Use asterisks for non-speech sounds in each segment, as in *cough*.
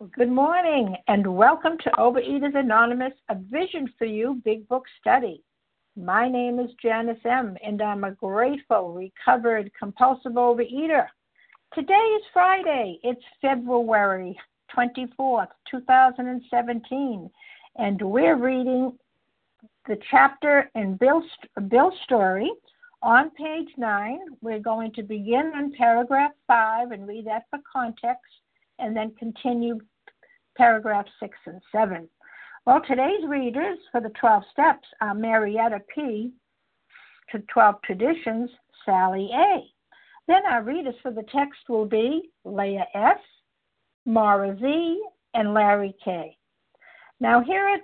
Good morning and welcome to Overeaters Anonymous, a vision for you big book study. My name is Janice M., and I'm a grateful, recovered, compulsive overeater. Today is Friday. It's February 24th, 2017, and we're reading the chapter in Bill's, Bill's story. On page 9, we're going to begin on paragraph 5 and read that for context and then continue paragraph 6 and 7. Well, today's readers for the 12 steps are Marietta P. to 12 traditions, Sally A. Then our readers for the text will be Leah S., Mara Z., and Larry K. Now, here are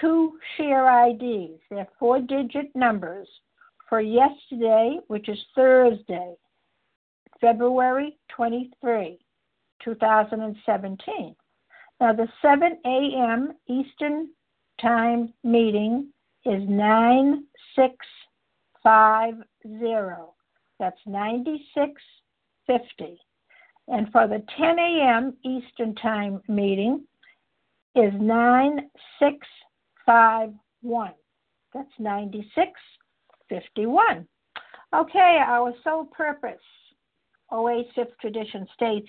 two share IDs. They're four digit numbers for yesterday, which is Thursday, February 23, 2017. Now, the 7 a.m. Eastern Time meeting is 9650. That's 9650. And for the 10 a.m. Eastern Time meeting is 9651. That's 9651. Okay, our sole purpose, OA Fifth Tradition states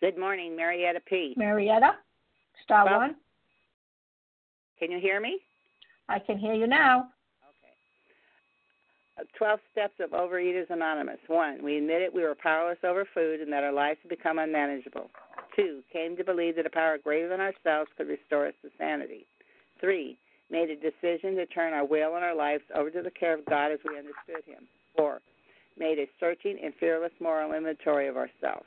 Good morning, Marietta P. Marietta, star well, one. Can you hear me? I can hear you now. Okay. Uh, 12 steps of Overeaters Anonymous. One, we admitted we were powerless over food and that our lives had become unmanageable. Two, came to believe that a power greater than ourselves could restore us to sanity. Three, made a decision to turn our will and our lives over to the care of God as we understood Him. Four, made a searching and fearless moral inventory of ourselves.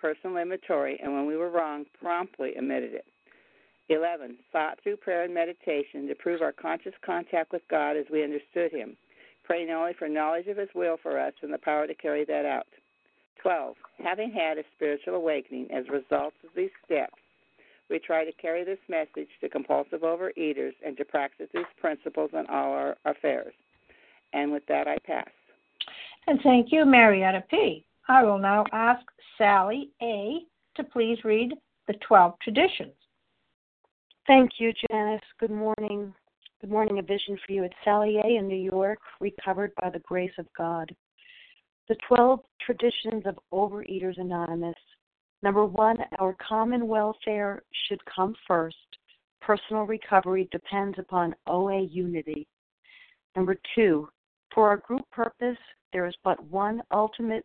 personal inventory, and when we were wrong, promptly admitted it. 11. Sought through prayer and meditation to prove our conscious contact with God as we understood Him, praying only for knowledge of His will for us and the power to carry that out. 12. Having had a spiritual awakening as a result of these steps, we try to carry this message to compulsive overeaters and to practice these principles in all our affairs. And with that, I pass. And thank you, Marietta P. I will now ask Sally A. to please read the 12 traditions. Thank you, Janice. Good morning. Good morning. A vision for you. It's Sally A. in New York, recovered by the grace of God. The 12 traditions of Overeaters Anonymous. Number one, our common welfare should come first. Personal recovery depends upon OA unity. Number two, for our group purpose, there is but one ultimate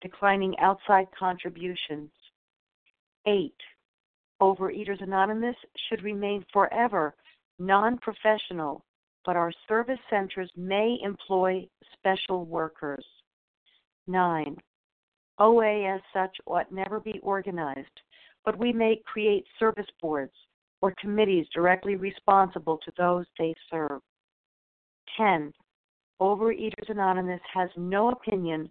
declining outside contributions. 8. Overeaters Anonymous should remain forever non professional, but our service centers may employ special workers. 9. OA as such ought never be organized, but we may create service boards or committees directly responsible to those they serve. 10. Overeaters Anonymous has no opinion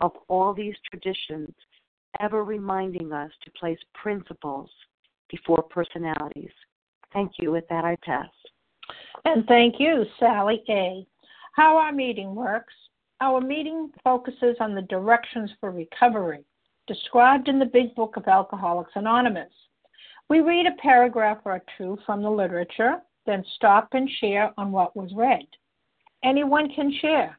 of all these traditions, ever reminding us to place principles before personalities. Thank you. With that, I pass. And thank you, Sally A. How our meeting works. Our meeting focuses on the directions for recovery described in the Big Book of Alcoholics Anonymous. We read a paragraph or two from the literature, then stop and share on what was read. Anyone can share,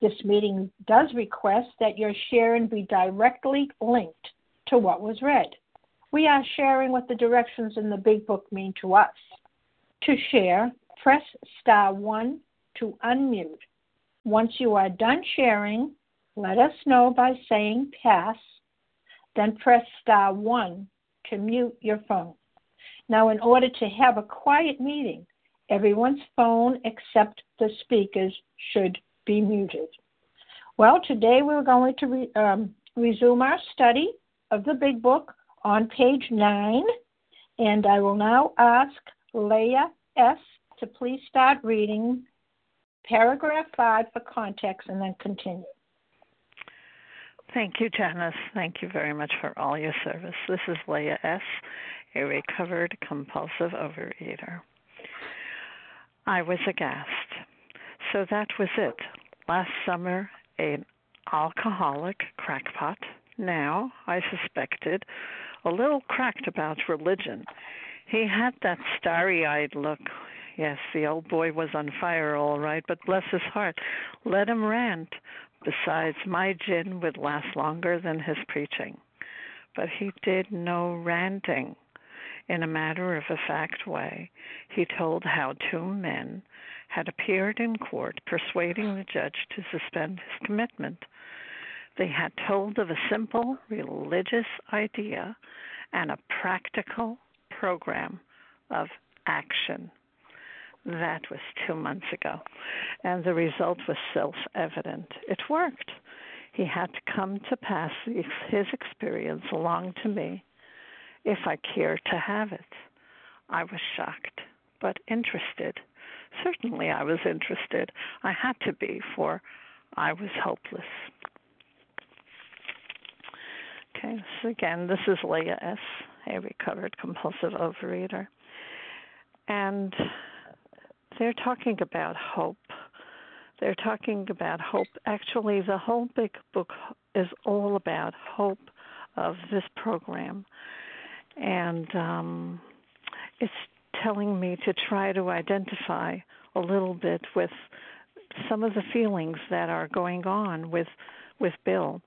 This meeting does request that your sharing be directly linked to what was read. We are sharing what the directions in the Big Book mean to us. To share, press star 1 to unmute. Once you are done sharing, let us know by saying pass then press star 1 to mute your phone. Now, in order to have a quiet meeting, everyone's phone except the speaker's should be muted. Well, today we're going to re, um, resume our study of the Big Book on page 9, and I will now ask Leah S. to please start reading paragraph 5 for context and then continue. Thank you, Janice. Thank you very much for all your service. This is Leah S., a recovered compulsive overeater. I was aghast. So that was it. Last summer, an alcoholic crackpot. Now, I suspected, a little cracked about religion. He had that starry eyed look. Yes, the old boy was on fire, all right, but bless his heart, let him rant. Besides, my gin would last longer than his preaching. But he did no ranting. In a matter of a fact way, he told how two men had appeared in court persuading the judge to suspend his commitment. They had told of a simple religious idea and a practical program of action. That was two months ago, and the result was self evident. It worked. He had to come to pass his experience along to me if I cared to have it. I was shocked, but interested. Certainly, I was interested. I had to be, for I was hopeless. Okay, so again, this is Leah S., a recovered compulsive overeater. And they're talking about hope. They're talking about hope. Actually, the whole big book is all about hope of this program. And um, it's telling me to try to identify a little bit with some of the feelings that are going on with with Bill.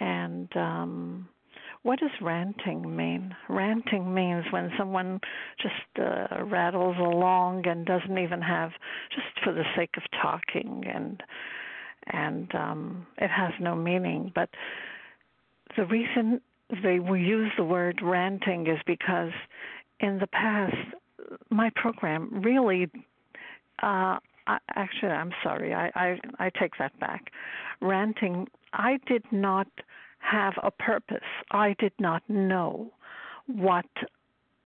And um what does ranting mean? Ranting means when someone just uh, rattles along and doesn't even have just for the sake of talking and and um it has no meaning but the reason they use the word ranting is because in the past my program really uh I, actually I'm sorry I, I I take that back ranting I did not have a purpose. I did not know what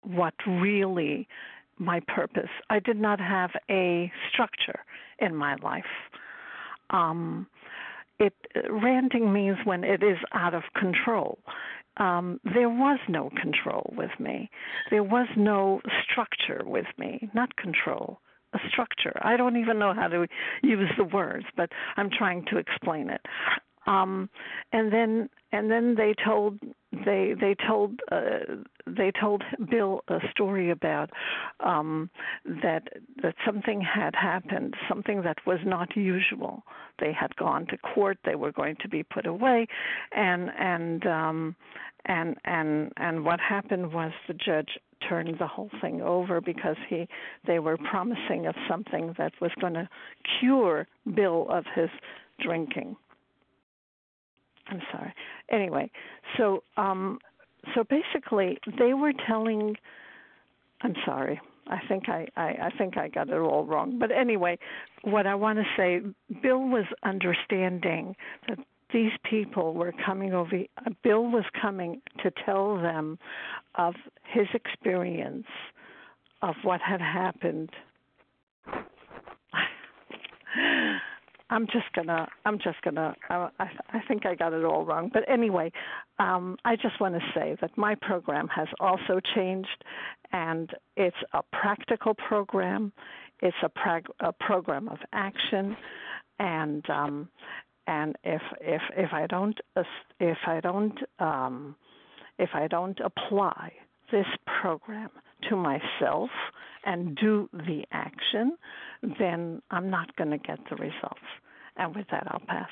what really my purpose. I did not have a structure in my life. Um, it ranting means when it is out of control. Um, there was no control with me. There was no structure with me, not control, a structure. I don't even know how to use the words, but I'm trying to explain it. Um, and then and then they told they they told uh, they told Bill a story about um, that that something had happened, something that was not usual. They had gone to court. They were going to be put away, and and um, and and and what happened was the judge turned the whole thing over because he they were promising of something that was going to cure Bill of his drinking I'm sorry. Anyway, so um, so basically, they were telling. I'm sorry. I think I, I I think I got it all wrong. But anyway, what I want to say, Bill was understanding that these people were coming over. Bill was coming to tell them of his experience of what had happened. I'm just gonna. I'm just gonna. I, I think I got it all wrong, but anyway, um, I just want to say that my program has also changed, and it's a practical program. It's a, prag- a program of action, and um, and if if if I don't if I don't um, if I don't apply this program to myself and do the action, then I'm not going to get the results. And with that, I'll pass.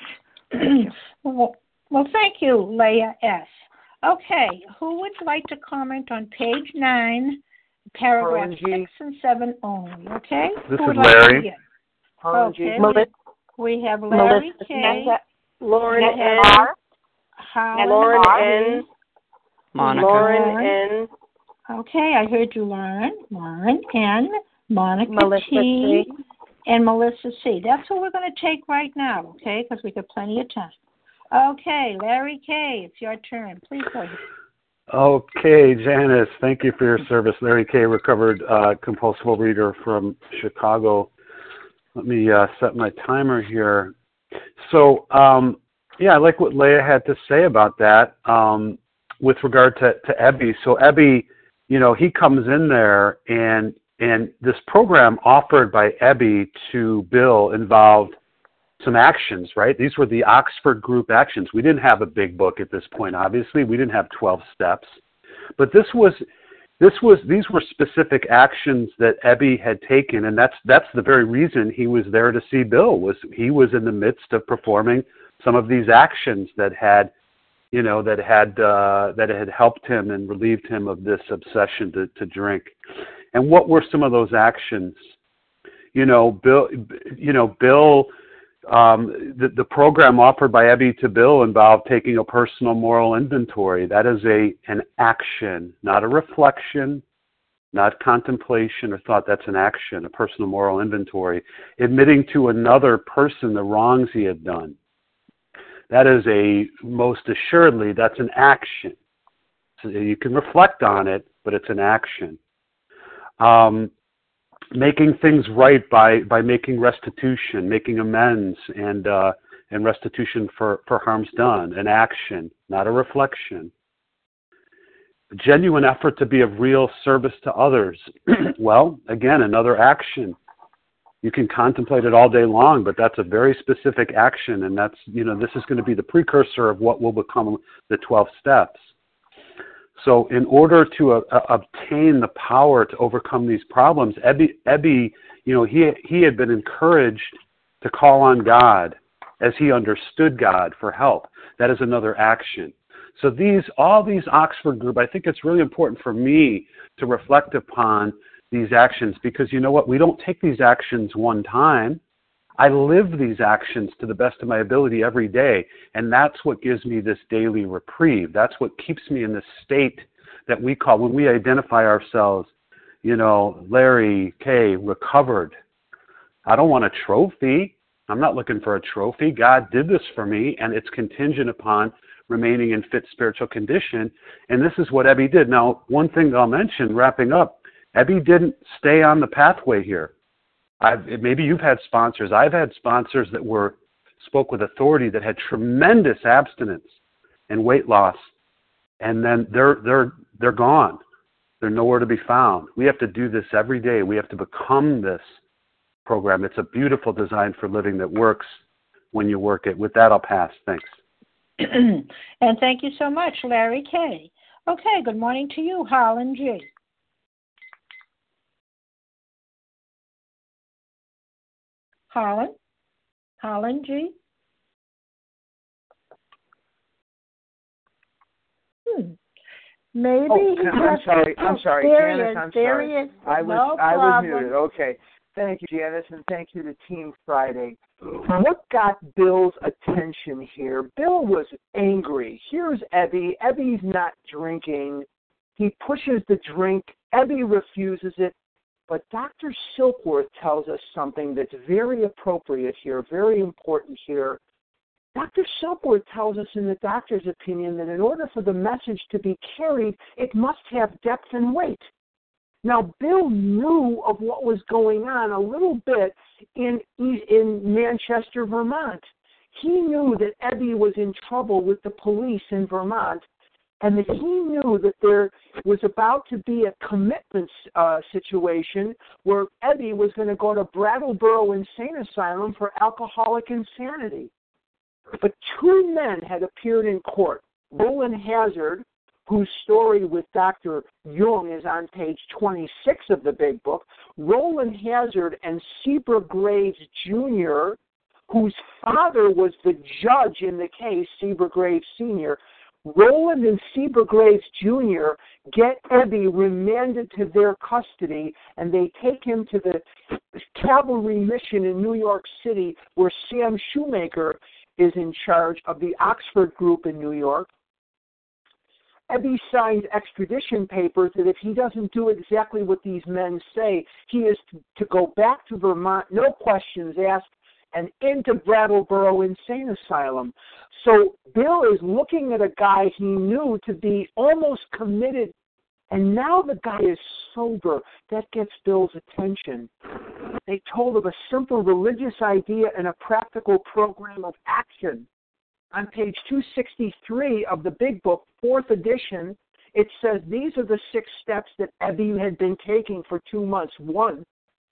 Thank you. *clears throat* well, well, thank you, Leah S. Okay, who would like to comment on page nine, paragraph six and seven only? Okay. This who is Larry. Like okay. Melissa. We have Larry Melissa. K. Lauren N. Howard Lauren R. N. Monica. Lauren N. Okay, I heard you, Lauren. Lauren N. Monica Melissa T. C. And Melissa C. That's what we're going to take right now, okay? Because we got plenty of time. Okay, Larry K. It's your turn. Please go ahead. Okay, Janice, thank you for your service. Larry K., recovered uh, compulsive reader from Chicago. Let me uh, set my timer here. So, um, yeah, I like what Leah had to say about that um, with regard to, to Ebby. So, Ebby, you know, he comes in there and and this program offered by Ebby to Bill involved some actions, right? These were the Oxford Group actions. We didn't have a big book at this point, obviously. We didn't have 12 steps. But this was this was these were specific actions that Ebby had taken and that's that's the very reason he was there to see Bill was he was in the midst of performing some of these actions that had you know that had uh, that had helped him and relieved him of this obsession to, to drink. And what were some of those actions? You know, Bill. You know, Bill. Um, the, the program offered by Ebby to Bill involved taking a personal moral inventory. That is a an action, not a reflection, not contemplation or thought. That's an action, a personal moral inventory. Admitting to another person the wrongs he had done. That is a most assuredly that's an action. So you can reflect on it, but it's an action um, making things right by by making restitution, making amends, and uh, and restitution for for harms done, an action, not a reflection. A genuine effort to be of real service to others. *clears throat* well, again, another action. You can contemplate it all day long, but that's a very specific action, and that's you know this is going to be the precursor of what will become the twelve steps. So, in order to uh, uh, obtain the power to overcome these problems, Ebby, Ebby, you know, he he had been encouraged to call on God as he understood God for help. That is another action. So these all these Oxford group, I think it's really important for me to reflect upon these actions because you know what? We don't take these actions one time. I live these actions to the best of my ability every day, and that's what gives me this daily reprieve. That's what keeps me in this state that we call when we identify ourselves, you know, Larry K recovered. I don't want a trophy. I'm not looking for a trophy. God did this for me, and it's contingent upon remaining in fit spiritual condition. And this is what Ebby did. Now, one thing I'll mention, wrapping up, Ebby didn't stay on the pathway here. I've, maybe you've had sponsors. I've had sponsors that were spoke with authority that had tremendous abstinence and weight loss, and then they're they're they're gone. They're nowhere to be found. We have to do this every day. We have to become this program. It's a beautiful design for living that works when you work it. With that, I'll pass. Thanks. *clears throat* and thank you so much, Larry K. Okay, good morning to you, Holland G. Holland? Holland G? Hmm. Maybe oh, I'm sorry. I'm sorry, Janice. I'm sorry. I was no I was muted. Okay. Thank you, Janice, and thank you to Team Friday. What got Bill's attention here? Bill was angry. Here's Ebby. Ebby's not drinking. He pushes the drink. Ebby refuses it. But Dr. Silkworth tells us something that's very appropriate here, very important here. Dr. Silkworth tells us in the doctor's opinion that in order for the message to be carried, it must have depth and weight. Now, Bill knew of what was going on a little bit in in Manchester, Vermont. He knew that Ebby was in trouble with the police in Vermont, and that he knew that there was about to be a commitment uh, situation where Ebby was going to go to Brattleboro Insane Asylum for alcoholic insanity. But two men had appeared in court. Roland Hazard, whose story with Dr. Jung is on page 26 of the big book, Roland Hazard and Seabrook Graves Jr., whose father was the judge in the case, Seabrook Graves Sr., Roland and Seabrook Graves Jr. get Ebby remanded to their custody, and they take him to the cavalry mission in New York City, where Sam Shoemaker is in charge of the Oxford group in New York. Ebby signs extradition papers that if he doesn't do exactly what these men say, he is to go back to Vermont, no questions asked, and into Brattleboro Insane Asylum. So Bill is looking at a guy he knew to be almost committed, and now the guy is sober. That gets Bill's attention. They told of a simple religious idea and a practical program of action. On page 263 of the Big Book, fourth edition, it says these are the six steps that Ebby had been taking for two months. One,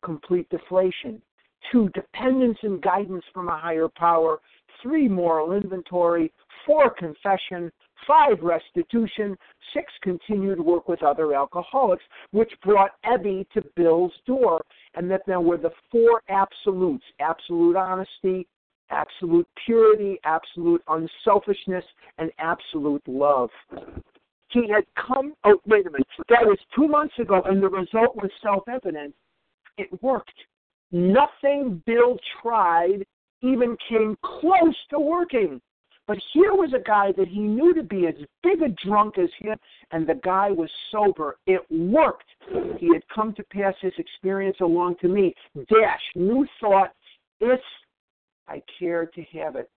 complete deflation. Two, dependence and guidance from a higher power. Three, moral inventory. Four, confession. Five, restitution. Six, continued work with other alcoholics, which brought Ebby to Bill's door. And that there were the four absolutes absolute honesty, absolute purity, absolute unselfishness, and absolute love. He had come, oh, wait a minute, that was two months ago, and the result was self evident. It worked. Nothing Bill tried even came close to working. But here was a guy that he knew to be as big a drunk as him, and the guy was sober. It worked. He had come to pass his experience along to me. Dash, new thought, if I care to have it.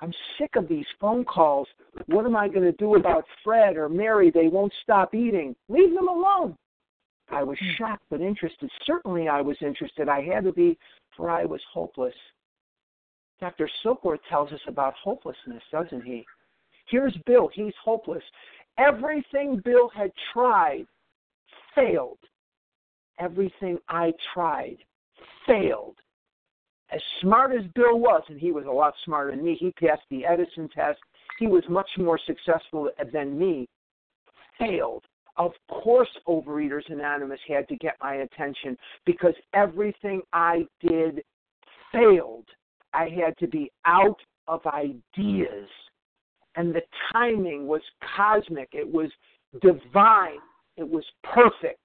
I'm sick of these phone calls. What am I going to do about Fred or Mary? They won't stop eating. Leave them alone. I was hmm. shocked but interested. Certainly I was interested. I had to be, for I was hopeless. Dr. Silkworth tells us about hopelessness, doesn't he? Here's Bill. He's hopeless. Everything Bill had tried failed. Everything I tried failed. As smart as Bill was, and he was a lot smarter than me, he passed the Edison test. He was much more successful than me. Failed. Of course, Overeaters Anonymous had to get my attention because everything I did failed. I had to be out of ideas. And the timing was cosmic, it was divine, it was perfect.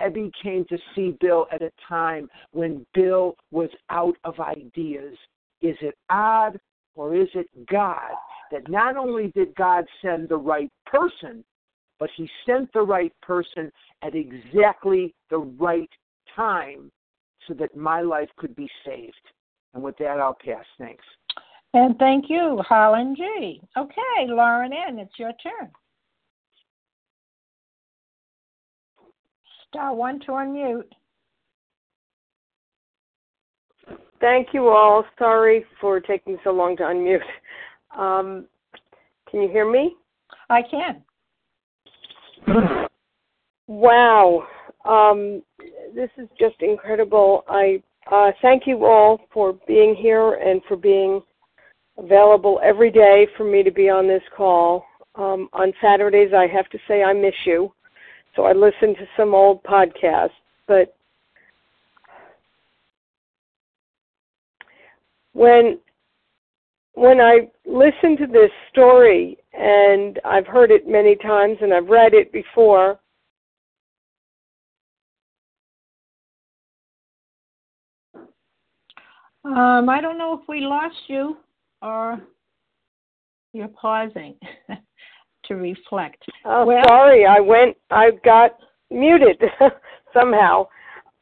Ebby came to see Bill at a time when Bill was out of ideas. Is it odd or is it God that not only did God send the right person, but he sent the right person at exactly the right time so that my life could be saved? And with that, I'll pass. Thanks. And thank you, Holland G. Okay, Lauren N., it's your turn. Star one to unmute. Thank you all. Sorry for taking so long to unmute. Um, can you hear me? I can. Wow. Um, this is just incredible. I uh, thank you all for being here and for being available every day for me to be on this call. Um, on Saturdays, I have to say I miss you. So I listen to some old podcasts, but when when I listen to this story, and I've heard it many times and I've read it before, Um, I don't know if we lost you or you're pausing *laughs* to reflect. Oh, Well- sorry, I went, I got muted *laughs* somehow.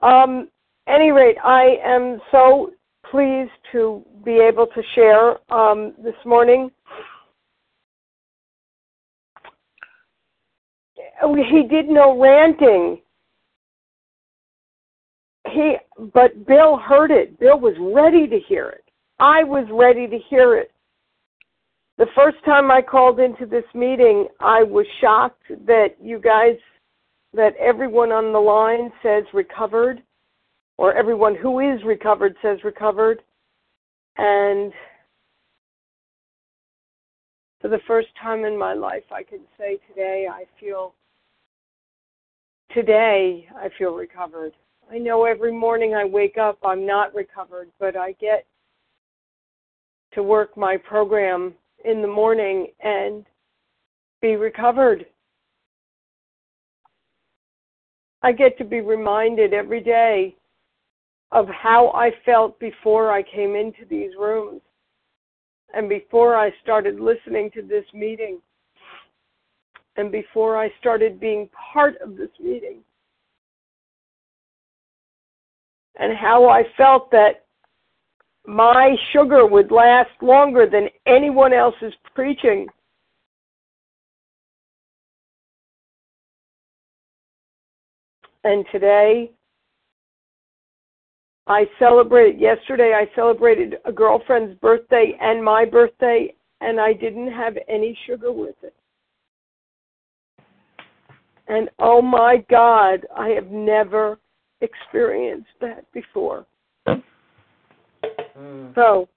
Um, any rate, I am so pleased to be able to share um, this morning. He did no ranting. He, but Bill heard it. Bill was ready to hear it. I was ready to hear it. The first time I called into this meeting, I was shocked that you guys, that everyone on the line says recovered, or everyone who is recovered says recovered. And for the first time in my life, I can say today I feel, today I feel recovered. I know every morning I wake up, I'm not recovered, but I get to work my program in the morning and be recovered. I get to be reminded every day of how I felt before I came into these rooms and before I started listening to this meeting and before I started being part of this meeting. And how I felt that my sugar would last longer than anyone else's preaching. And today, I celebrated, yesterday, I celebrated a girlfriend's birthday and my birthday, and I didn't have any sugar with it. And oh my God, I have never experienced that before. Mm. So,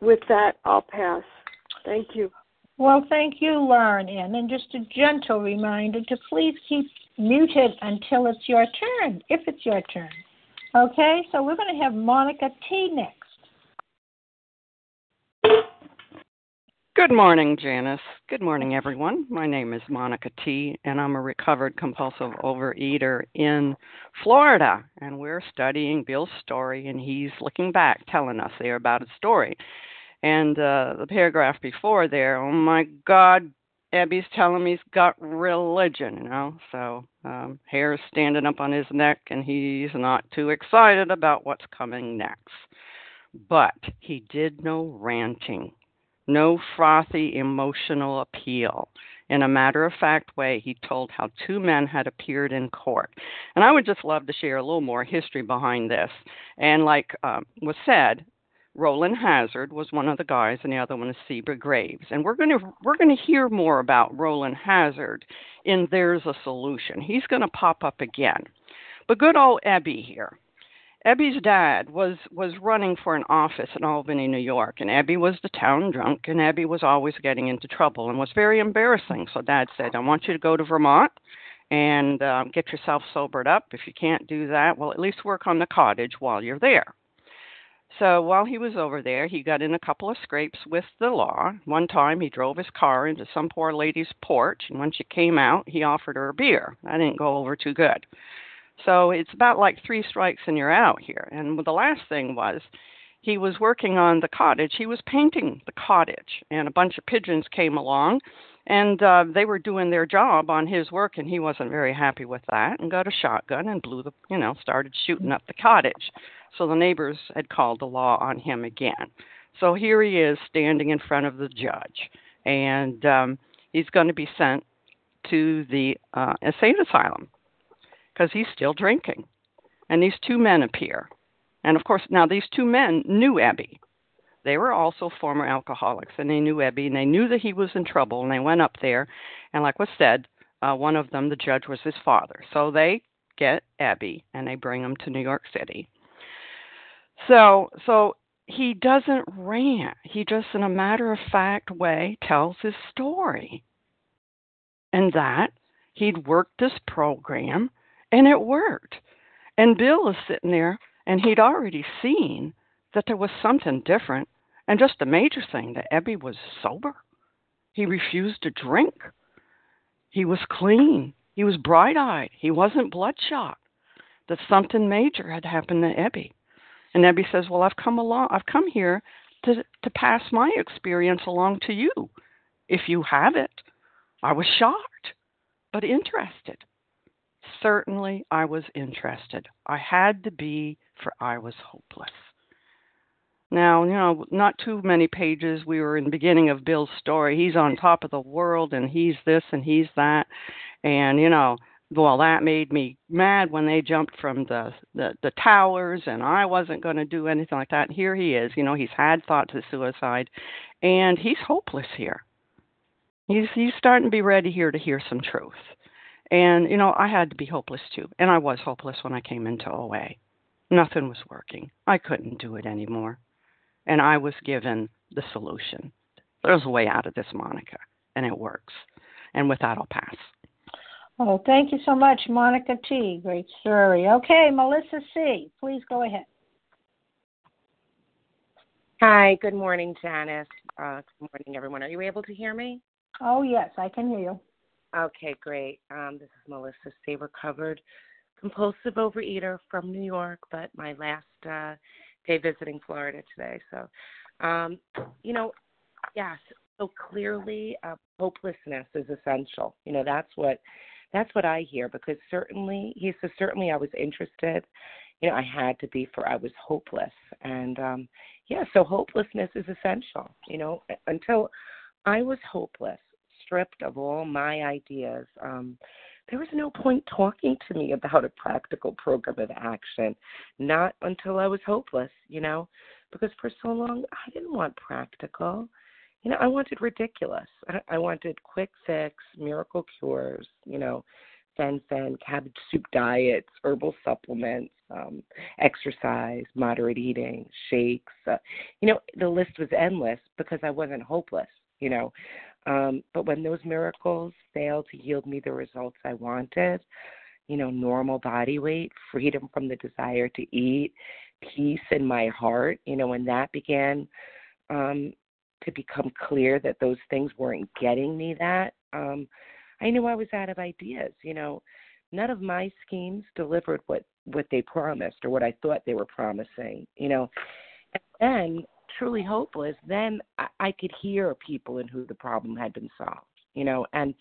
with that, I'll pass. Thank you. Well, thank you, Lauren Ann. And just a gentle reminder to please keep muted until it's your turn, if it's your turn. Okay, so we're going to have Monica T next. Good morning, Janice. Good morning, everyone. My name is Monica T, and I'm a recovered compulsive overeater in Florida. And we're studying Bill's story, and he's looking back, telling us there about his story. And uh, the paragraph before there, oh my God, Ebby's telling me he's got religion, you know. So um, hair's standing up on his neck, and he's not too excited about what's coming next. But he did no ranting no frothy emotional appeal. In a matter of fact way, he told how two men had appeared in court. And I would just love to share a little more history behind this. And like um, was said, Roland Hazard was one of the guys, and the other one is Sebra Graves. And we're going to we're going to hear more about Roland Hazard in There's a Solution. He's going to pop up again. But good old Ebby here. Ebby's dad was was running for an office in Albany, New York, and Ebby was the town drunk, and Ebby was always getting into trouble and was very embarrassing. So Dad said, "I want you to go to Vermont and um, get yourself sobered up. If you can't do that, well, at least work on the cottage while you're there." So while he was over there, he got in a couple of scrapes with the law. One time, he drove his car into some poor lady's porch, and when she came out, he offered her a beer. That didn't go over too good. So it's about like three strikes and you're out here. And the last thing was he was working on the cottage. He was painting the cottage, and a bunch of pigeons came along, and uh, they were doing their job on his work, and he wasn't very happy with that, and got a shotgun and blew the, you know, started shooting up the cottage. So the neighbors had called the law on him again. So here he is standing in front of the judge, and um, he's going to be sent to the uh, insane asylum because he's still drinking. And these two men appear. And of course, now these two men knew Ebby. They were also former alcoholics, and they knew Ebby, and they knew that he was in trouble. And they went up there, and like was said, uh, one of them, the judge, was his father. So they get Ebby, and they bring him to New York City. So, so he doesn't rant. He just, in a matter of fact way, tells his story. And that he'd worked this program, and it worked. And Bill is sitting there, and he'd already seen that there was something different. And just a major thing that Ebby was sober. He refused to drink. He was clean. He was bright eyed. He wasn't bloodshot. That something major had happened to Ebby. And Ebby says, Well, I've come along I've come here to to pass my experience along to you. If you have it. I was shocked, but interested. Certainly I was interested. I had to be, for I was hopeless. Now, you know, not too many pages. We were in the beginning of Bill's story. He's on top of the world and he's this and he's that. And, you know, well, that made me mad when they jumped from the the, the towers and I wasn't going to do anything like that. And here he is, you know, he's had thoughts of suicide and he's hopeless here. He's he's starting to be ready here to hear some truth. And, you know, I had to be hopeless too. And I was hopeless when I came into OA. Nothing was working. I couldn't do it anymore and I was given the solution. There's a way out of this, Monica, and it works. And with that, I'll pass. Oh, thank you so much, Monica T. Great story. Okay, Melissa C., please go ahead. Hi, good morning, Janice. Uh, good morning, everyone. Are you able to hear me? Oh, yes, I can hear you. Okay, great. Um, this is Melissa C., recovered compulsive overeater from New York, but my last uh, day visiting Florida today. So, um, you know, yes. So clearly, uh, hopelessness is essential. You know, that's what that's what I hear because certainly he says certainly I was interested. You know, I had to be for I was hopeless, and um, yeah. So hopelessness is essential. You know, until I was hopeless, stripped of all my ideas. Um, there was no point talking to me about a practical program of action, not until I was hopeless, you know, because for so long I didn't want practical. You know, I wanted ridiculous. I, I wanted quick fix, miracle cures, you know, fen-phen, cabbage soup diets, herbal supplements, um, exercise, moderate eating, shakes. Uh, you know, the list was endless because I wasn't hopeless, you know. Um, but when those miracles failed to yield me the results I wanted, you know, normal body weight, freedom from the desire to eat, peace in my heart, you know, when that began um, to become clear that those things weren't getting me that, um, I knew I was out of ideas. You know, none of my schemes delivered what what they promised or what I thought they were promising. You know, and then truly hopeless, then I, I could hear people in who the problem had been solved, you know, and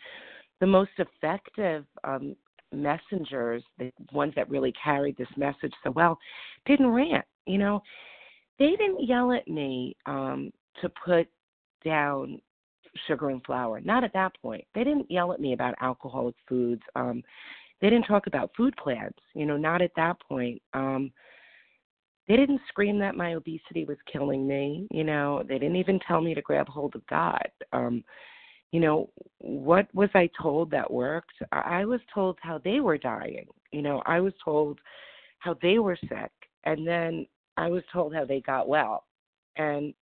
the most effective um, messengers, the ones that really carried this message so well, didn't rant, you know. They didn't yell at me um, to put down sugar and flour. Not at that point. They didn't yell at me about alcoholic foods. Um, they didn't talk about food plans, you know, not at that point. Um, they didn't scream that my obesity was killing me you know they didn't even tell me to grab hold of god. Um you know what was i told that worked? I was told how they were dying you know i was told how they were sick and then i was told how they got well and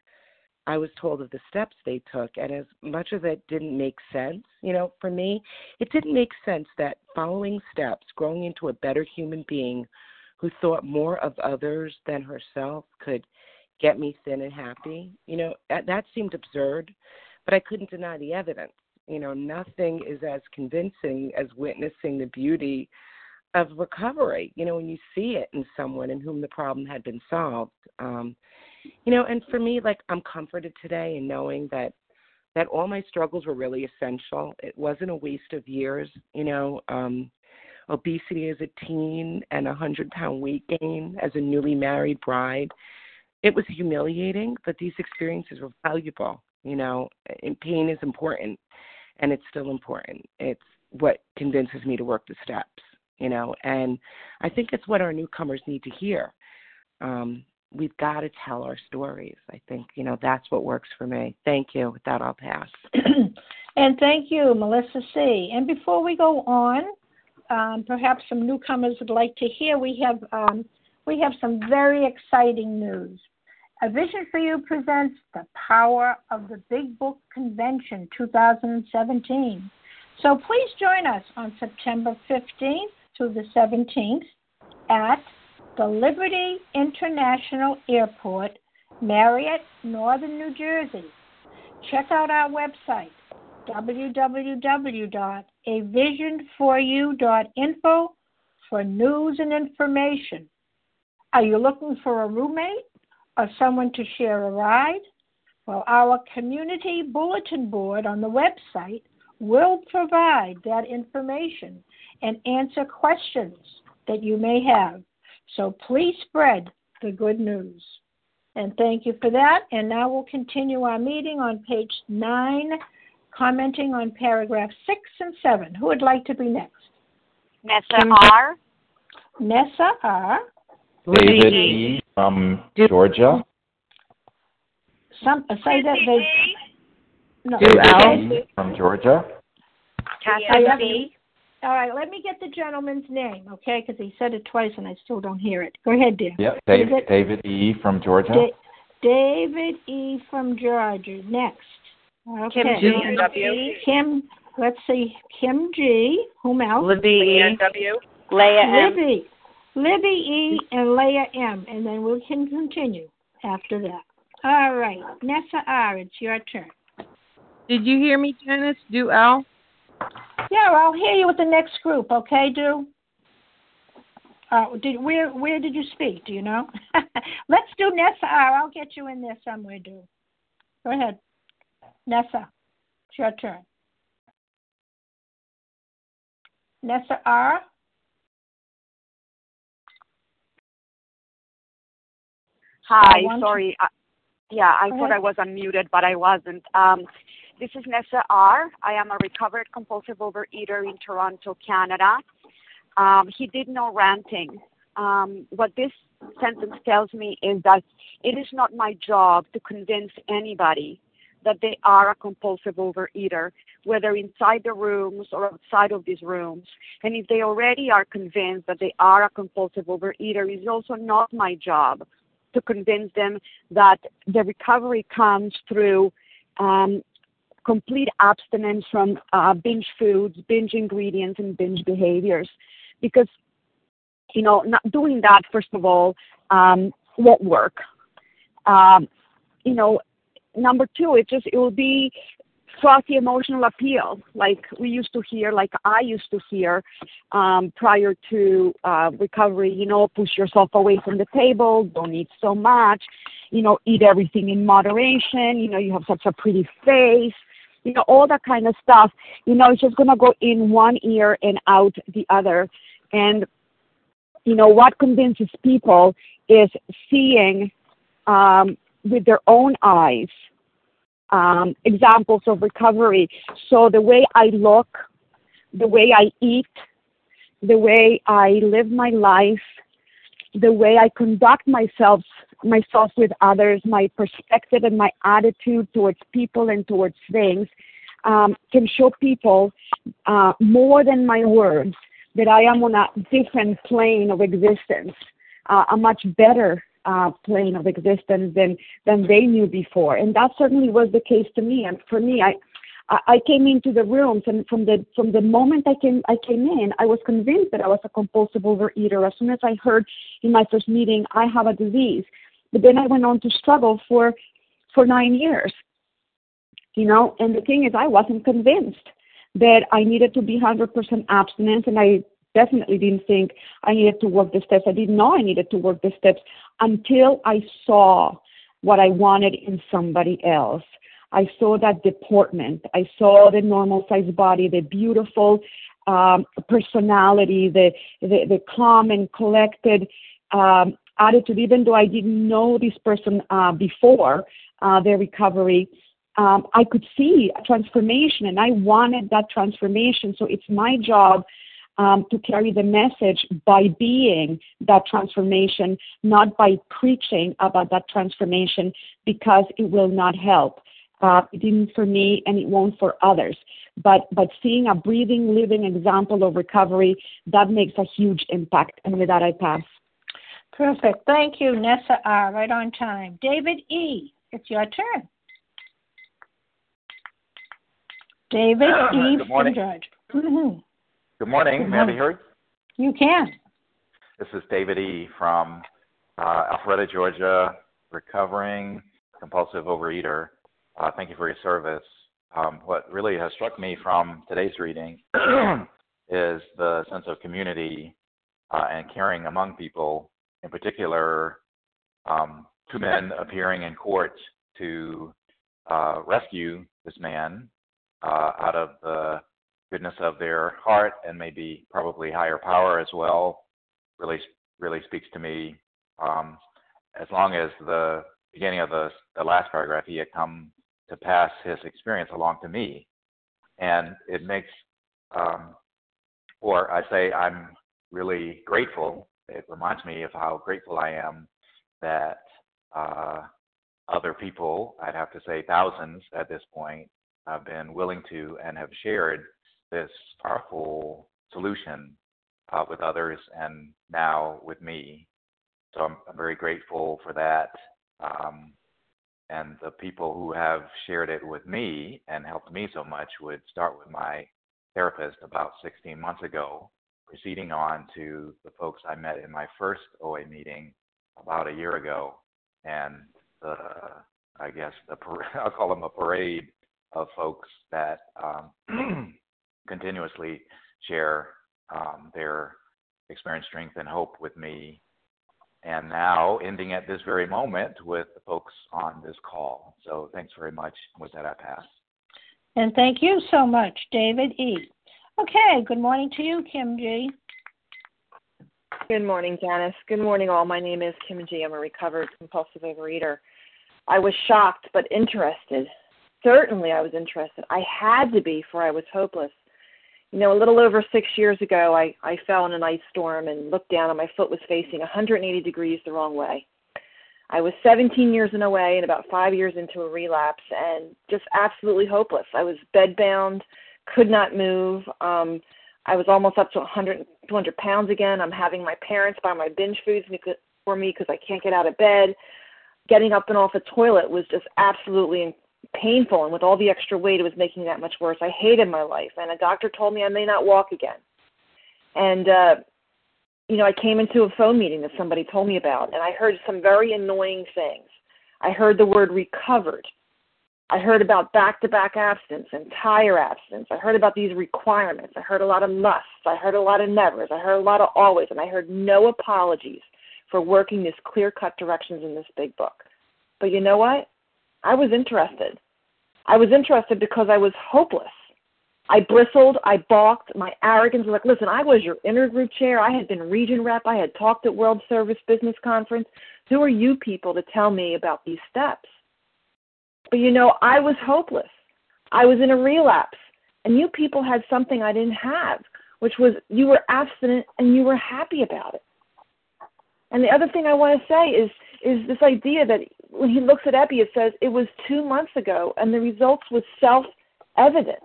i was told of the steps they took and as much as it didn't make sense you know for me it didn't make sense that following steps growing into a better human being who thought more of others than herself could get me thin and happy. You know, that, that seemed absurd, but I couldn't deny the evidence. You know, nothing is as convincing as witnessing the beauty of recovery. You know, when you see it in someone in whom the problem had been solved. Um, you know, and for me, like I'm comforted today in knowing that that all my struggles were really essential. It wasn't a waste of years. You know, um, obesity as a teen and a hundred pound weight gain as a newly married bride. It was humiliating, but these experiences were valuable, you know, and pain is important and it's still important. It's what convinces me to work the steps. you know, and I think it's what our newcomers need to hear. Um, we've got to tell our stories. I think, you know, that's what works for me. Thank you. With that, I'll pass. *clears throat* and thank you, Melissa C. And before we go on, um, perhaps some newcomers would like to hear. We have um, we have some very exciting news. A Vision for You presents the Power of the Big Book Convention 2017. So please join us on September 15th through the 17th at the Liberty International Airport, Marriott, Northern New Jersey. Check out our website, www.avisionforyou.info, for news and information. Are you looking for a roommate or someone to share a ride? Well, our community bulletin board on the website will provide that information and answer questions that you may have. So please spread the good news. And thank you for that. And now we'll continue our meeting on page nine, commenting on paragraph six and seven. Who would like to be next? Nessa R. Nessa R. David E. from Georgia. Some uh, say that they. No, David E. from Georgia. Catherine B. All right, let me get the gentleman's name, okay? Because he said it twice and I still don't hear it. Go ahead, dear. Yep, David, David E. from Georgia. Da- David E. from Georgia. Next. Okay. Kim G. W. Kim, let's see, Kim G. Whom else? Libby E. W. Leah M. Libby. Libby E. and Leah M. And then we can continue after that. All right. Nessa R., it's your turn. Did you hear me, Janice? Do L? Yeah, I'll hear you with the next group, okay, Do? Uh, did where where did you speak? Do you know? *laughs* Let's do Nessa R. I'll get you in there somewhere, Do. Go ahead, Nessa. It's your turn. Nessa R. Hi, sorry. Uh, yeah, I Go thought I was unmuted, but I wasn't. Um, this is Nessa R. I am a recovered compulsive overeater in Toronto, Canada. Um, he did no ranting. Um, what this sentence tells me is that it is not my job to convince anybody that they are a compulsive overeater, whether inside the rooms or outside of these rooms. And if they already are convinced that they are a compulsive overeater, it's also not my job to convince them that the recovery comes through um, complete abstinence from uh, binge foods, binge ingredients, and binge behaviors. Because, you know, not doing that, first of all, um, won't work. Um, you know, number two, it just, it will be frothy emotional appeal, like we used to hear, like I used to hear um, prior to uh, recovery. You know, push yourself away from the table, don't eat so much. You know, eat everything in moderation. You know, you have such a pretty face. You know, all that kind of stuff. You know, it's just gonna go in one ear and out the other. And you know, what convinces people is seeing um, with their own eyes um, examples of recovery. So the way I look, the way I eat, the way I live my life, the way I conduct myself myself with others, my perspective and my attitude towards people and towards things um, can show people uh, more than my words that I am on a different plane of existence, uh, a much better Uh, plane of existence than than they knew before, and that certainly was the case to me. And for me, I I came into the rooms, and from the from the moment I came I came in, I was convinced that I was a compulsive overeater. As soon as I heard in my first meeting, I have a disease, but then I went on to struggle for for nine years. You know, and the thing is, I wasn't convinced that I needed to be 100% abstinence, and I definitely didn't think I needed to work the steps. I didn't know I needed to work the steps until I saw what I wanted in somebody else. I saw that deportment. I saw the normal sized body, the beautiful um, personality, the, the, the calm and collected um, attitude, even though I didn't know this person uh, before uh, their recovery. Um, I could see a transformation and I wanted that transformation. So it's my job um, to carry the message by being that transformation, not by preaching about that transformation, because it will not help. Uh, it didn't for me, and it won't for others. But but seeing a breathing, living example of recovery that makes a huge impact. And with that, I pass. Perfect. Thank you, Nessa R. Right on time. David E. It's your turn. David *clears throat* E. Good morning. from Georgia. Mm-hmm. Good morning. Good May I be heard? You can. This is David E. from uh, Alpharetta, Georgia, recovering compulsive overeater. Uh, thank you for your service. Um, what really has struck me from today's reading *clears throat* is the sense of community uh, and caring among people. In particular, um, two men *laughs* appearing in court to uh, rescue this man uh, out of the goodness of their heart and maybe probably higher power as well really really speaks to me. Um, as long as the beginning of the, the last paragraph he had come to pass his experience along to me. And it makes um, or i say i'm really grateful. It reminds me of how grateful i am that uh, other people i'd have to say thousands at this point have been willing to and have shared this powerful solution uh, with others and now with me. So I'm, I'm very grateful for that. Um, and the people who have shared it with me and helped me so much would start with my therapist about 16 months ago, proceeding on to the folks I met in my first OA meeting about a year ago, and the I guess the *laughs* I'll call them a parade of folks that um, *clears throat* continuously share um, their experience, strength, and hope with me. And now ending at this very moment with the folks on this call. So thanks very much. With that, I pass. And thank you so much, David E. Okay, good morning to you, Kim G. Good morning, Janice. Good morning, all. My name is Kim G. I'm a recovered compulsive overeater. I was shocked but interested. Certainly, I was interested. I had to be, for I was hopeless. You know, a little over six years ago, I, I fell in an ice storm and looked down, and my foot was facing 180 degrees the wrong way. I was 17 years in OA and about five years into a relapse, and just absolutely hopeless. I was bedbound, could not move. Um, I was almost up to 100, 200 pounds again. I'm having my parents buy my binge foods for me because I can't get out of bed. Getting up and off a toilet was just absolutely painful, and with all the extra weight, it was making that much worse. I hated my life, and a doctor told me I may not walk again. And uh, you know, I came into a phone meeting that somebody told me about, and I heard some very annoying things. I heard the word recovered. I heard about back to back abstinence and tire. I heard about these requirements. I heard a lot of musts. I heard a lot of nevers. I heard a lot of always. And I heard no apologies for working these clear cut directions in this big book. But you know what? I was interested. I was interested because I was hopeless. I bristled, I balked, my arrogance was like, listen, I was your intergroup chair, I had been region rep, I had talked at World Service Business Conference. Who are you people to tell me about these steps? But you know, I was hopeless. I was in a relapse. And you people had something I didn't have, which was you were abstinent and you were happy about it. And the other thing I want to say is is this idea that when he looks at Ebby, it says it was two months ago, and the results was self evident.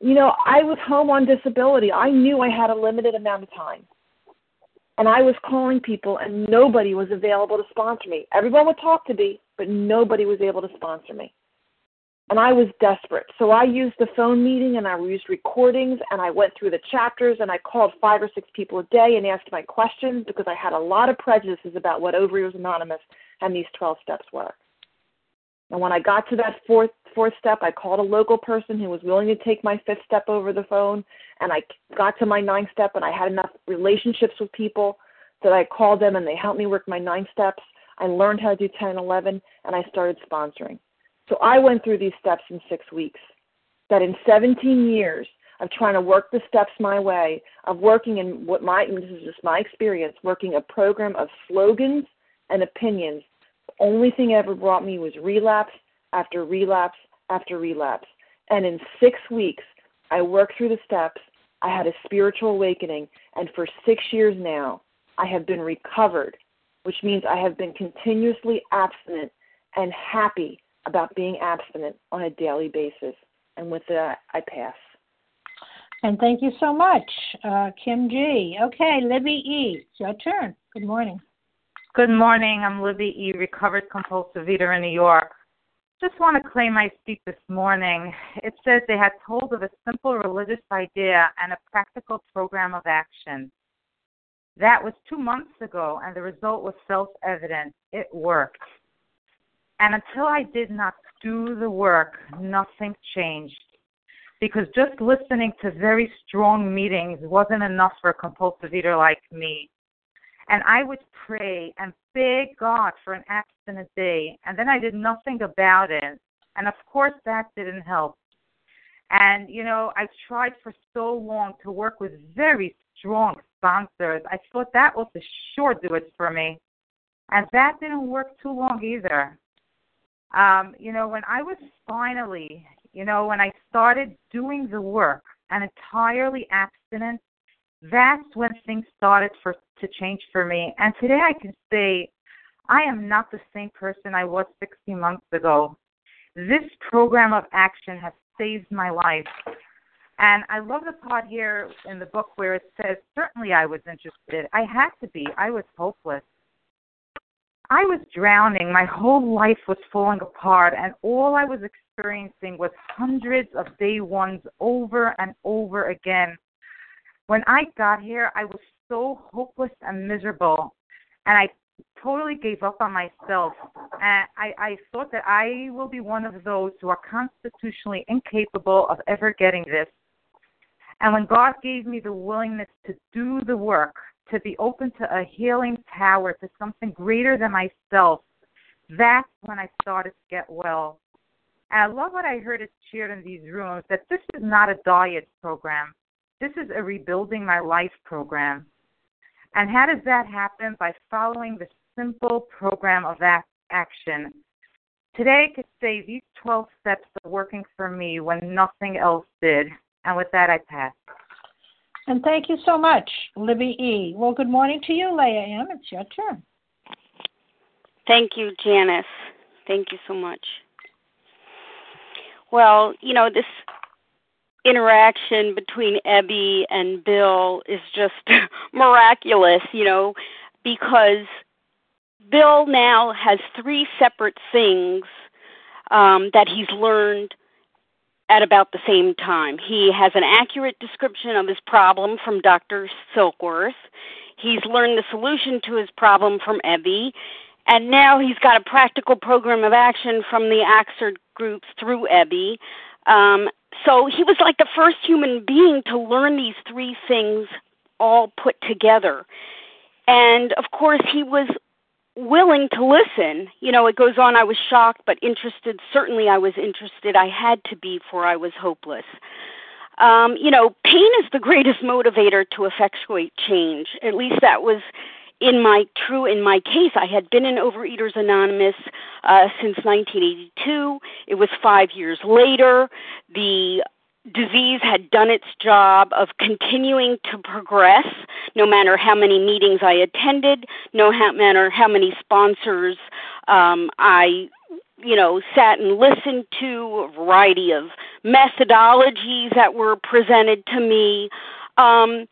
You know, I was home on disability. I knew I had a limited amount of time. And I was calling people, and nobody was available to sponsor me. Everyone would talk to me, but nobody was able to sponsor me. And I was desperate. So I used the phone meeting and I used recordings and I went through the chapters and I called five or six people a day and asked my questions because I had a lot of prejudices about what Overeaters Anonymous and these 12 steps work. And when I got to that fourth fourth step, I called a local person who was willing to take my fifth step over the phone, and I got to my ninth step, and I had enough relationships with people that I called them and they helped me work my nine steps. I learned how to do 10 and 11, and I started sponsoring. So I went through these steps in six weeks. That in 17 years of trying to work the steps my way, of working in what my, this is just my experience, working a program of slogans and opinions, the only thing ever brought me was relapse after relapse after relapse. And in six weeks, I worked through the steps I had a spiritual awakening, and for six years now, I have been recovered, which means I have been continuously abstinent and happy about being abstinent on a daily basis. And with that, I pass. And thank you so much, uh, Kim G. Okay, Libby E., your turn. Good morning. Good morning. I'm Libby E., recovered compulsive eater in New York. Just want to claim my speak this morning. It says they had told of a simple religious idea and a practical program of action. That was two months ago, and the result was self evident. It worked. And until I did not do the work, nothing changed. Because just listening to very strong meetings wasn't enough for a compulsive eater like me. And I would pray and beg God for an abstinent day, and then I did nothing about it. And of course, that didn't help. And, you know, I tried for so long to work with very strong sponsors. I thought that was the sure do it for me. And that didn't work too long either. Um, you know, when I was finally, you know, when I started doing the work and entirely abstinent, that's when things started for to change for me. And today I can say I am not the same person I was 60 months ago. This program of action has saved my life. And I love the part here in the book where it says, Certainly I was interested. I had to be. I was hopeless. I was drowning. My whole life was falling apart, and all I was experiencing was hundreds of day ones over and over again. When I got here, I was so hopeless and miserable, and I totally gave up on myself. And I, I thought that I will be one of those who are constitutionally incapable of ever getting this. And when God gave me the willingness to do the work, to be open to a healing power, to something greater than myself, that's when I started to get well. And I love what I heard it shared in these rooms that this is not a diet program. This is a rebuilding my life program. And how does that happen? By following the simple program of action. Today, I could say these 12 steps are working for me when nothing else did. And with that, I pass. And thank you so much, Libby E. Well, good morning to you, Leah M. It's your turn. Thank you, Janice. Thank you so much. Well, you know, this interaction between Ebby and Bill is just *laughs* miraculous, you know, because Bill now has three separate things um, that he's learned at about the same time. He has an accurate description of his problem from Dr. Silkworth. He's learned the solution to his problem from Ebby. And now he's got a practical program of action from the Oxford groups through Ebby. Um, so he was like the first human being to learn these three things all put together. And of course, he was willing to listen. You know, it goes on, I was shocked but interested. Certainly, I was interested. I had to be, for I was hopeless. Um, you know, pain is the greatest motivator to effectuate change. At least that was in my true in my case. I had been in Overeaters Anonymous uh, since 1982. It was five years later. The disease had done its job of continuing to progress no matter how many meetings I attended, no matter how many sponsors um, I you know sat and listened to a variety of methodologies that were presented to me um,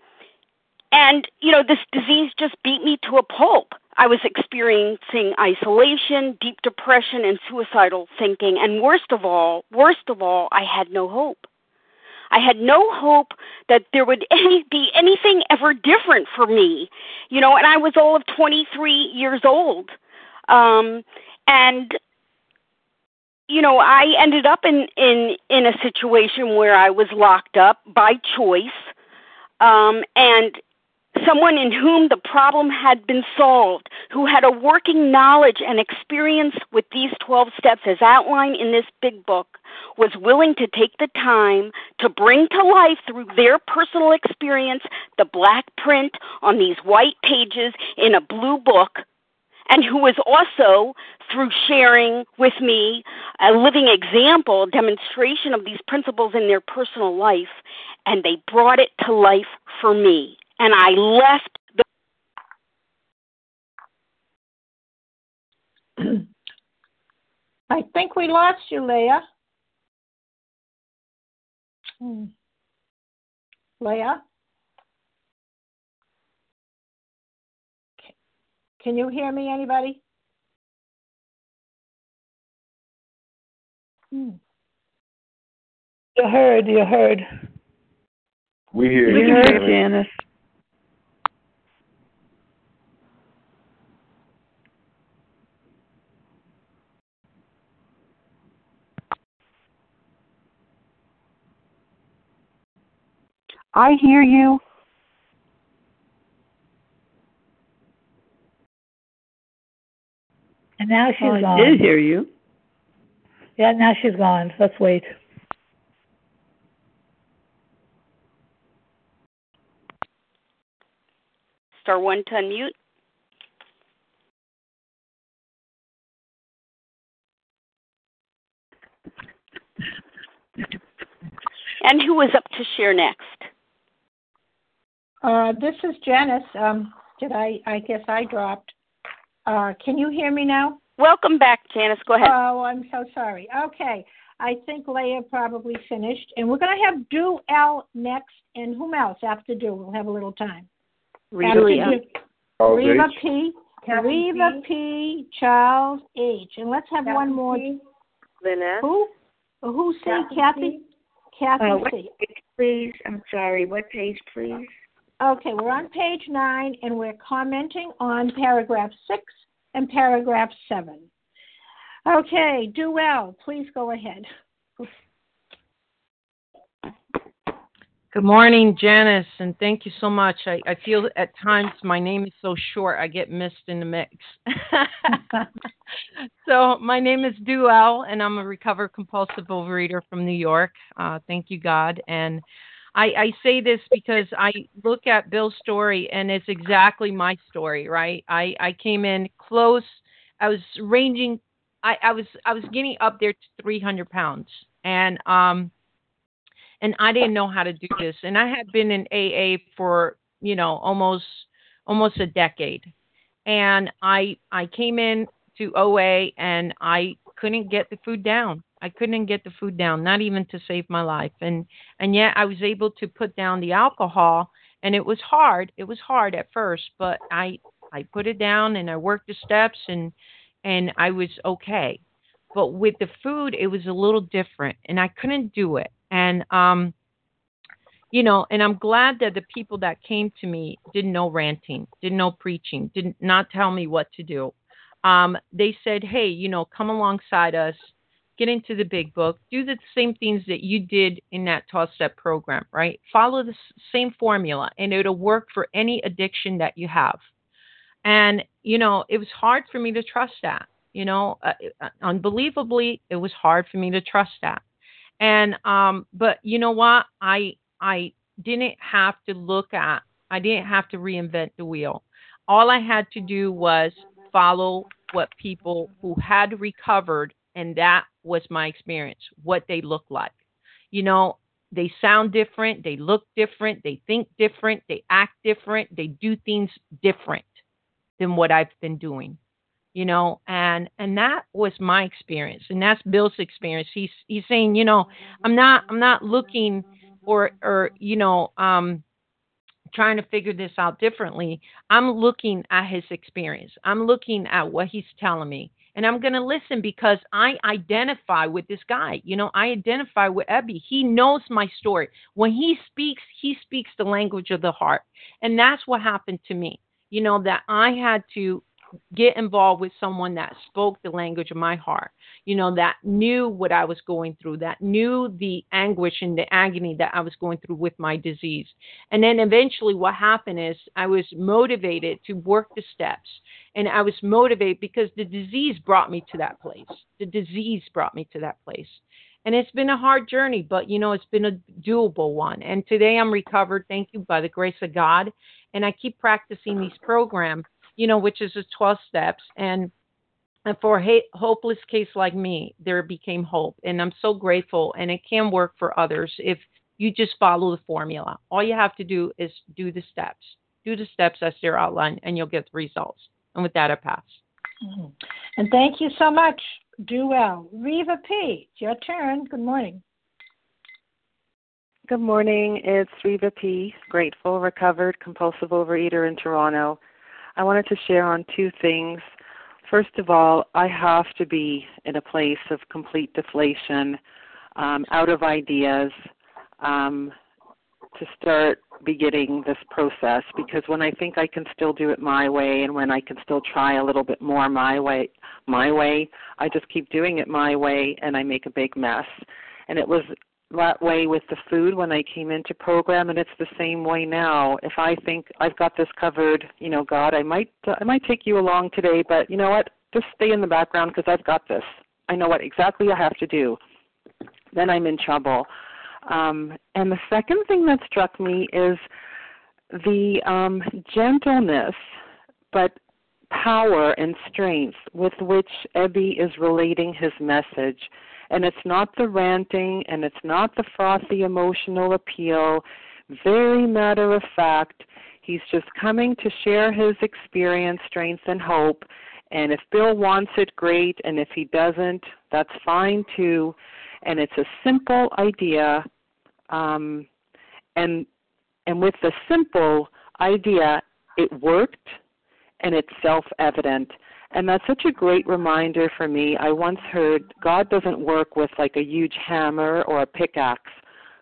and you know this disease just beat me to a pulp I was experiencing isolation, deep depression, and suicidal thinking. And worst of all, worst of all, I had no hope. I had no hope that there would *laughs* any, be anything ever different for me, you know. And I was all of 23 years old, um, and you know, I ended up in in in a situation where I was locked up by choice, um, and someone in whom the problem had been solved, who had a working knowledge and experience with these 12 steps as outlined in this big book, was willing to take the time to bring to life through their personal experience the black print on these white pages in a blue book and who was also, through sharing with me, a living example, demonstration of these principles in their personal life, and they brought it to life for me. And I left the. *clears throat* I think we lost you, Leah. Hmm. Leah? Can you hear me, anybody? Hmm. You heard, you heard. We hear we you. heard, Janice. I hear you. And now she's oh, gone. I did hear you. Yeah, now she's gone. Let's wait. Star one to unmute. And who is up to share next? Uh, this is Janice. Um, did I? I guess I dropped. Uh, can you hear me now? Welcome back, Janice. Go ahead. Oh, I'm so sorry. Okay. I think Leah probably finished. And we're going to have Do L next. And whom else after Do? We'll have a little time. Rita. Reva P. Reva P. Charles H. And let's have one more. Lynette. Who? Who say Kathy? Kathy Uh, C. page, please? I'm sorry. What page, please? Okay, we're on page nine and we're commenting on paragraph six and paragraph seven. Okay, Do L. Please go ahead. Good morning, Janice, and thank you so much. I, I feel at times my name is so short, I get missed in the mix. *laughs* so, my name is Duell, and I'm a recovered compulsive overeater from New York. Uh, thank you, God. And I, I say this because I look at Bill's story, and it's exactly my story, right? I, I came in close. I was ranging. I, I was I was getting up there to 300 pounds, and um, and I didn't know how to do this. And I had been in AA for you know almost almost a decade, and I I came in to OA and I couldn't get the food down. I couldn't get the food down, not even to save my life. And and yet I was able to put down the alcohol, and it was hard. It was hard at first, but I I put it down and I worked the steps and and I was okay. But with the food, it was a little different, and I couldn't do it. And um, you know, and I'm glad that the people that came to me didn't know ranting, didn't know preaching, did not not tell me what to do. Um, they said, hey, you know, come alongside us, get into the big book, do the same things that you did in that 12 step program, right? Follow the same formula, and it'll work for any addiction that you have. And, you know, it was hard for me to trust that. You know, uh, unbelievably, it was hard for me to trust that. And, um, but you know what? I, I didn't have to look at, I didn't have to reinvent the wheel. All I had to do was follow what people who had recovered, and that was my experience, what they look like. You know, they sound different, they look different, they think different, they act different, they do things different than what I've been doing. You know, and and that was my experience, and that's Bill's experience. He's he's saying, you know, I'm not I'm not looking or or you know um trying to figure this out differently. I'm looking at his experience. I'm looking at what he's telling me. And I'm going to listen because I identify with this guy. You know, I identify with Ebby. He knows my story. When he speaks, he speaks the language of the heart. And that's what happened to me. You know, that I had to get involved with someone that spoke the language of my heart, you know, that knew what I was going through, that knew the anguish and the agony that I was going through with my disease. And then eventually what happened is I was motivated to work the steps. And I was motivated because the disease brought me to that place. The disease brought me to that place. And it's been a hard journey, but you know, it's been a doable one. And today I'm recovered, thank you, by the grace of God. And I keep practicing these programs you know, which is the 12 steps. And and for a hopeless case like me, there became hope. And I'm so grateful. And it can work for others if you just follow the formula. All you have to do is do the steps. Do the steps as they're outlined, and you'll get the results. And with that, I pass. Mm-hmm. And thank you so much. Do L. Reva P., it's your turn. Good morning. Good morning. It's Reva P., grateful, recovered, compulsive overeater in Toronto. I wanted to share on two things First of all, I have to be in a place of complete deflation, um, out of ideas, um, to start beginning this process. Because when I think I can still do it my way, and when I can still try a little bit more my way, my way, I just keep doing it my way, and I make a big mess. And it was that way with the food when I came into program and it's the same way now. If I think I've got this covered, you know, God, I might I might take you along today, but you know what? Just stay in the background because I've got this. I know what exactly I have to do. Then I'm in trouble. Um, and the second thing that struck me is the um, gentleness, but power and strength with which Ebby is relating his message and it's not the ranting and it's not the frothy emotional appeal. Very matter of fact, he's just coming to share his experience, strength, and hope. And if Bill wants it, great. And if he doesn't, that's fine too. And it's a simple idea. Um, and and with the simple idea, it worked, and it's self-evident. And that's such a great reminder for me. I once heard God doesn't work with like a huge hammer or a pickaxe,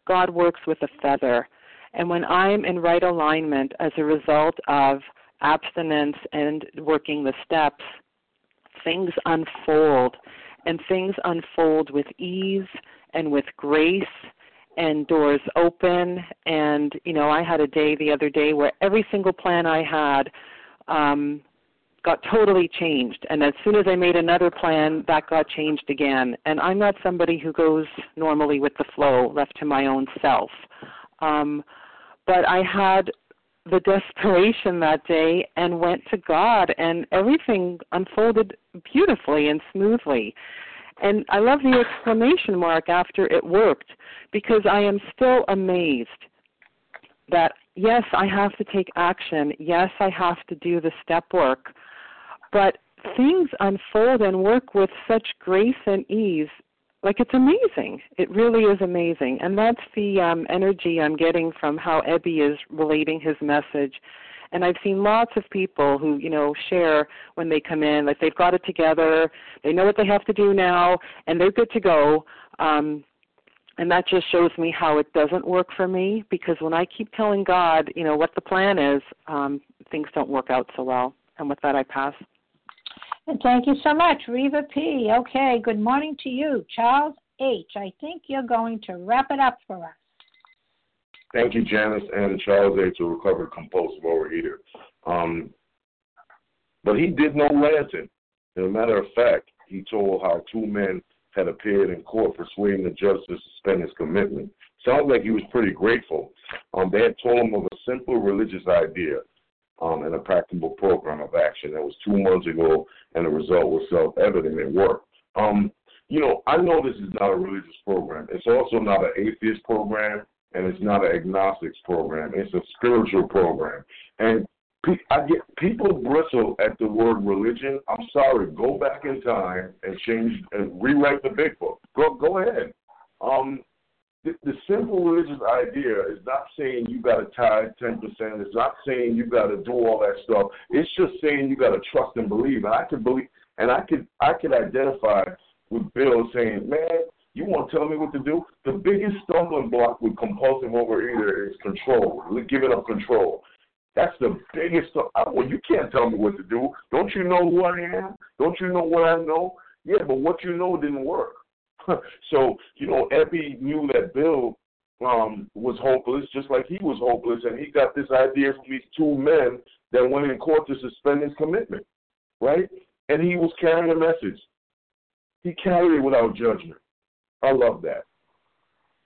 God works with a feather. And when I'm in right alignment as a result of abstinence and working the steps, things unfold. And things unfold with ease and with grace and doors open and you know i had a day the other day where every single plan i had um got totally changed. And as soon as I made another plan, that got changed again. And I'm not somebody who goes normally with the flow, left to my own self. Um, but I had the desperation that day and went to God, and everything unfolded beautifully and smoothly. And I love the exclamation mark after it worked because I am still amazed that yes, I have to take action. Yes, I have to do the step work but things unfold and work with such grace and ease. Like it's amazing. It really is amazing. And that's the um, energy i'm getting from how ebby is relating his message. And i've seen lots of people who you know share when they come in like they've got it together they know what they have to do now and they're good to go. Um, and that just shows me how it doesn't work for me because when i keep telling god you know what the plan is um, things don't work out so well. And with that i pass and thank you so much, Reva P. Okay, good morning to you. Charles H., I think you're going to wrap it up for us. Thank you, Janice and Charles H. A recovered compulsive overeater. Um, but he did no ranting. As a matter of fact, he told how two men had appeared in court persuading the judge to suspend his commitment. Sounds like he was pretty grateful. Um, they had told him of a simple religious idea um, and a practical program of action. That was two months ago, and the result was self-evident. It worked. Um, you know, I know this is not a religious program. It's also not an atheist program, and it's not an agnostics program. It's a spiritual program. And I get people bristle at the word religion. I'm sorry. Go back in time and change and rewrite the big book. Go go ahead. Um, the, simple religious idea is not saying you got to tithe ten percent. It's not saying you got to do all that stuff. It's just saying you got to trust and believe. And I could believe, and I could I could identify with Bill saying, man, you want to tell me what to do? The biggest stumbling block with compulsive overeater is control, giving up control. That's the biggest. Well, you can't tell me what to do. Don't you know who I am? Don't you know what I know? Yeah, but what you know didn't work. *laughs* so, you know, Ebby knew that Bill um, was hopeless, just like he was hopeless, and he got this idea from these two men that went in court to suspend his commitment, right? And he was carrying a message. He carried it without judgment. I love that.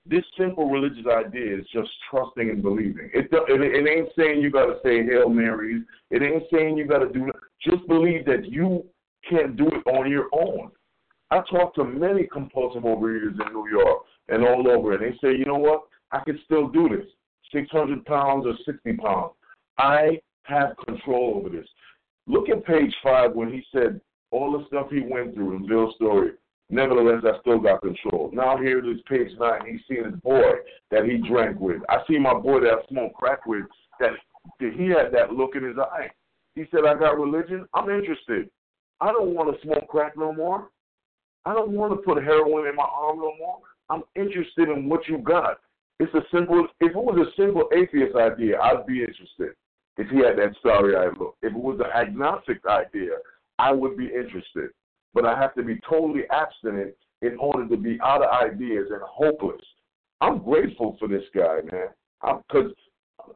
this simple religious idea is just trusting and believing. It, it, it ain't saying you got to say Hail Marys. It ain't saying you got to do. Just believe that you can't do it on your own. I talked to many compulsive overeaters in New York and all over, and they say, you know what? I can still do this. 600 pounds or 60 pounds. I have control over this. Look at page five when he said all the stuff he went through in Bill's story. Nevertheless, I still got control. Now here it is, page nine. He's seeing his boy that he drank with. I see my boy that I smoked crack with. That he had that look in his eye. He said, "I got religion. I'm interested. I don't want to smoke crack no more. I don't want to put heroin in my arm no more. I'm interested in what you got. It's a simple. If it was a simple atheist idea, I'd be interested. If he had that starry-eyed look. If it was an agnostic idea, I would be interested but I have to be totally abstinent in order to be out of ideas and hopeless. I'm grateful for this guy, man. Because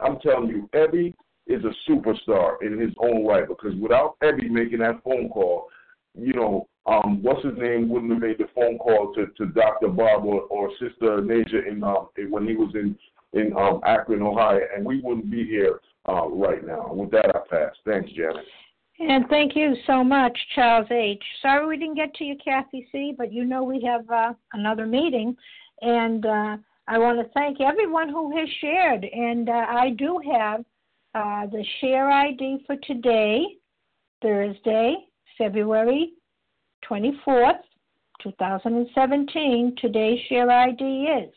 I'm, I'm telling you, Ebby is a superstar in his own right. Because without Ebby making that phone call, you know, um, what's his name wouldn't have made the phone call to, to Dr. Bob or, or Sister Ignatia in um, when he was in in um, Akron, Ohio, and we wouldn't be here uh, right now. With that, I pass. Thanks, Janet. And thank you so much, Charles H. Sorry we didn't get to you, Kathy C., but you know we have uh, another meeting. And uh, I want to thank everyone who has shared. And uh, I do have uh, the share ID for today, Thursday, February 24th, 2017. Today's share ID is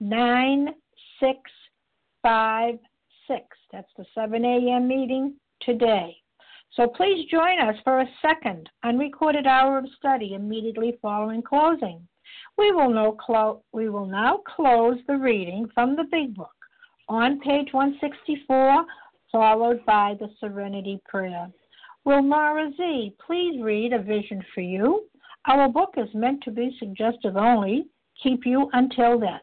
9656. That's the 7 a.m. meeting today. So please join us for a second unrecorded hour of study immediately following closing. We will, now clo- we will now close the reading from the Big Book on page 164, followed by the Serenity Prayer. Will Mara Z please read A Vision for You? Our book is meant to be suggestive only. Keep you until then.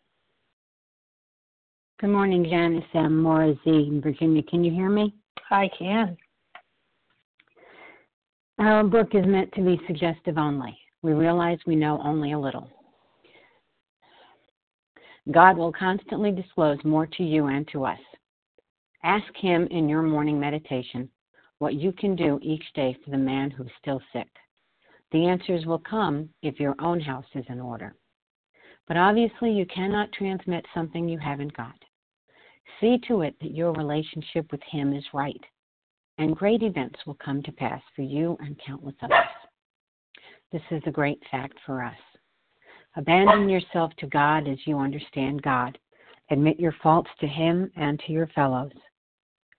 Good morning, Janice. I'm Maura Z in Virginia. Can you hear me? I can. Our book is meant to be suggestive only. We realize we know only a little. God will constantly disclose more to you and to us. Ask Him in your morning meditation what you can do each day for the man who's still sick. The answers will come if your own house is in order. But obviously, you cannot transmit something you haven't got. See to it that your relationship with Him is right and great events will come to pass for you and countless others. This is a great fact for us. Abandon yourself to God as you understand God. Admit your faults to Him and to your fellows.